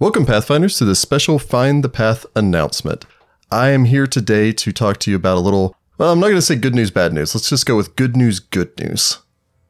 Welcome, Pathfinders, to this special Find the Path announcement. I am here today to talk to you about a little, well, I'm not going to say good news, bad news. Let's just go with good news, good news.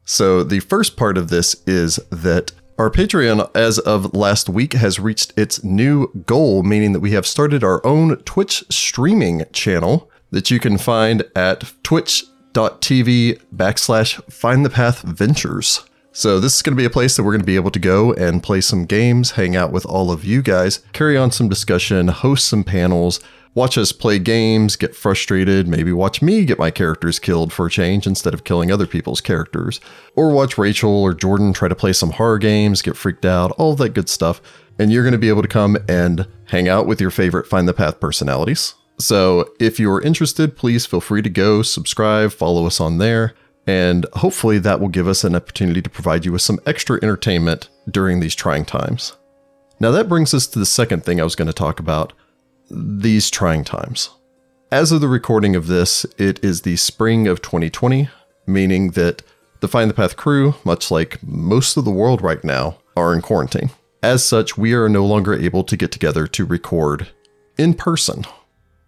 So, the first part of this is that our Patreon, as of last week, has reached its new goal, meaning that we have started our own Twitch streaming channel that you can find at twitch.tv backslash find the path ventures. So, this is going to be a place that we're going to be able to go and play some games, hang out with all of you guys, carry on some discussion, host some panels, watch us play games, get frustrated, maybe watch me get my characters killed for a change instead of killing other people's characters, or watch Rachel or Jordan try to play some horror games, get freaked out, all that good stuff. And you're going to be able to come and hang out with your favorite Find the Path personalities. So if you're interested, please feel free to go subscribe, follow us on there, and hopefully that will give us an opportunity to provide you with some extra entertainment during these trying times. Now, that brings us to the second thing I was going to talk about these trying times. As of the recording of this, it is the spring of 2020, meaning that the Find the Path crew, much like most of the world right now, are in quarantine. As such, we are no longer able to get together to record in person.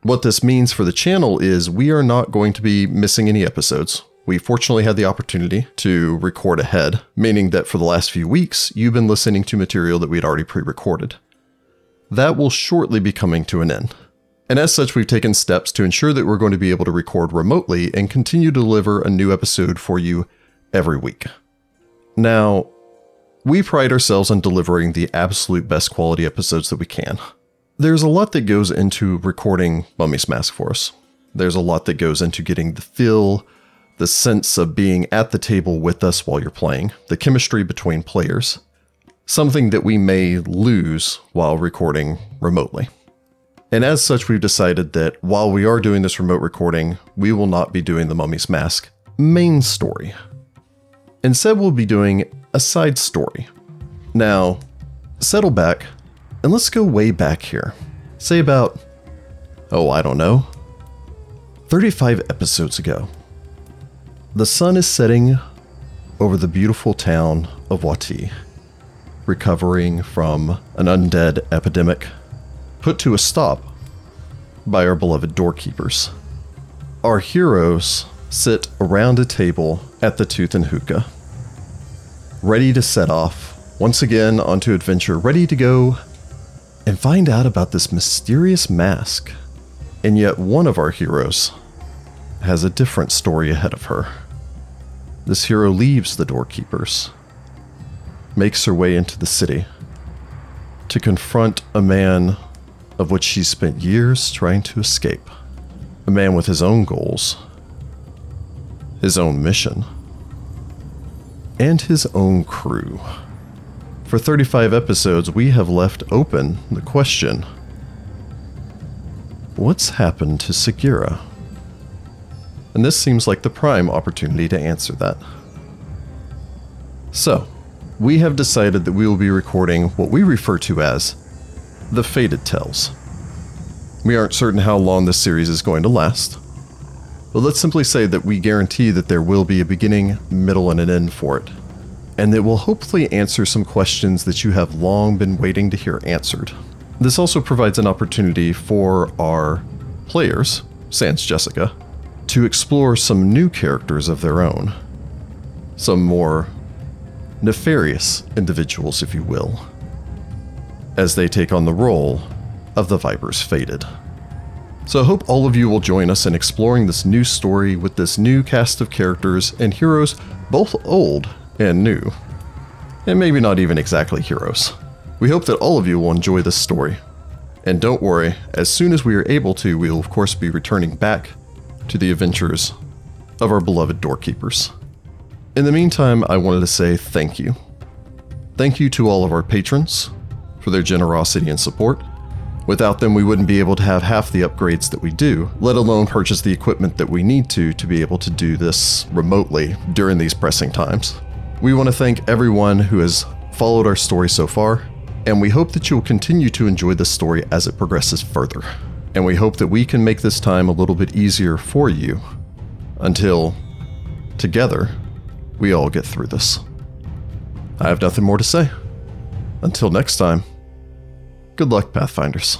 What this means for the channel is we are not going to be missing any episodes. We fortunately had the opportunity to record ahead, meaning that for the last few weeks, you've been listening to material that we had already pre recorded that will shortly be coming to an end. And as such, we've taken steps to ensure that we're going to be able to record remotely and continue to deliver a new episode for you every week. Now, we pride ourselves on delivering the absolute best quality episodes that we can. There's a lot that goes into recording Mummy's Mask for us. There's a lot that goes into getting the feel, the sense of being at the table with us while you're playing, the chemistry between players something that we may lose while recording remotely. And as such, we've decided that while we are doing this remote recording, we will not be doing the Mummy's Mask main story. Instead, we'll be doing a side story. Now, settle back and let's go way back here. Say about, oh, I don't know, 35 episodes ago. The sun is setting over the beautiful town of Wati recovering from an undead epidemic, put to a stop by our beloved doorkeepers. Our heroes sit around a table at the Tooth and Hookah, ready to set off once again onto adventure, ready to go and find out about this mysterious mask. And yet, one of our heroes has a different story ahead of her. This hero leaves the doorkeepers makes her way into the city to confront a man of which she spent years trying to escape. A man with his own goals, his own mission, and his own crew. For 35 episodes, we have left open the question What's happened to Segura? And this seems like the prime opportunity to answer that. So, we have decided that we will be recording what we refer to as the Faded Tales. We aren't certain how long this series is going to last, but let's simply say that we guarantee that there will be a beginning, middle, and an end for it, and that will hopefully answer some questions that you have long been waiting to hear answered. This also provides an opportunity for our players, sans Jessica, to explore some new characters of their own, some more nefarious individuals, if you will, as they take on the role of the Vipers Fated. So I hope all of you will join us in exploring this new story with this new cast of characters and heroes, both old and new. And maybe not even exactly heroes. We hope that all of you will enjoy this story. And don't worry, as soon as we are able to, we will of course be returning back to the adventures of our beloved doorkeepers. In the meantime, I wanted to say thank you. Thank you to all of our patrons for their generosity and support. Without them, we wouldn't be able to have half the upgrades that we do, let alone purchase the equipment that we need to to be able to do this remotely during these pressing times. We want to thank everyone who has followed our story so far, and we hope that you will continue to enjoy this story as it progresses further. And we hope that we can make this time a little bit easier for you until, together, we all get through this. I have nothing more to say. Until next time, Good luck, Pathfinders.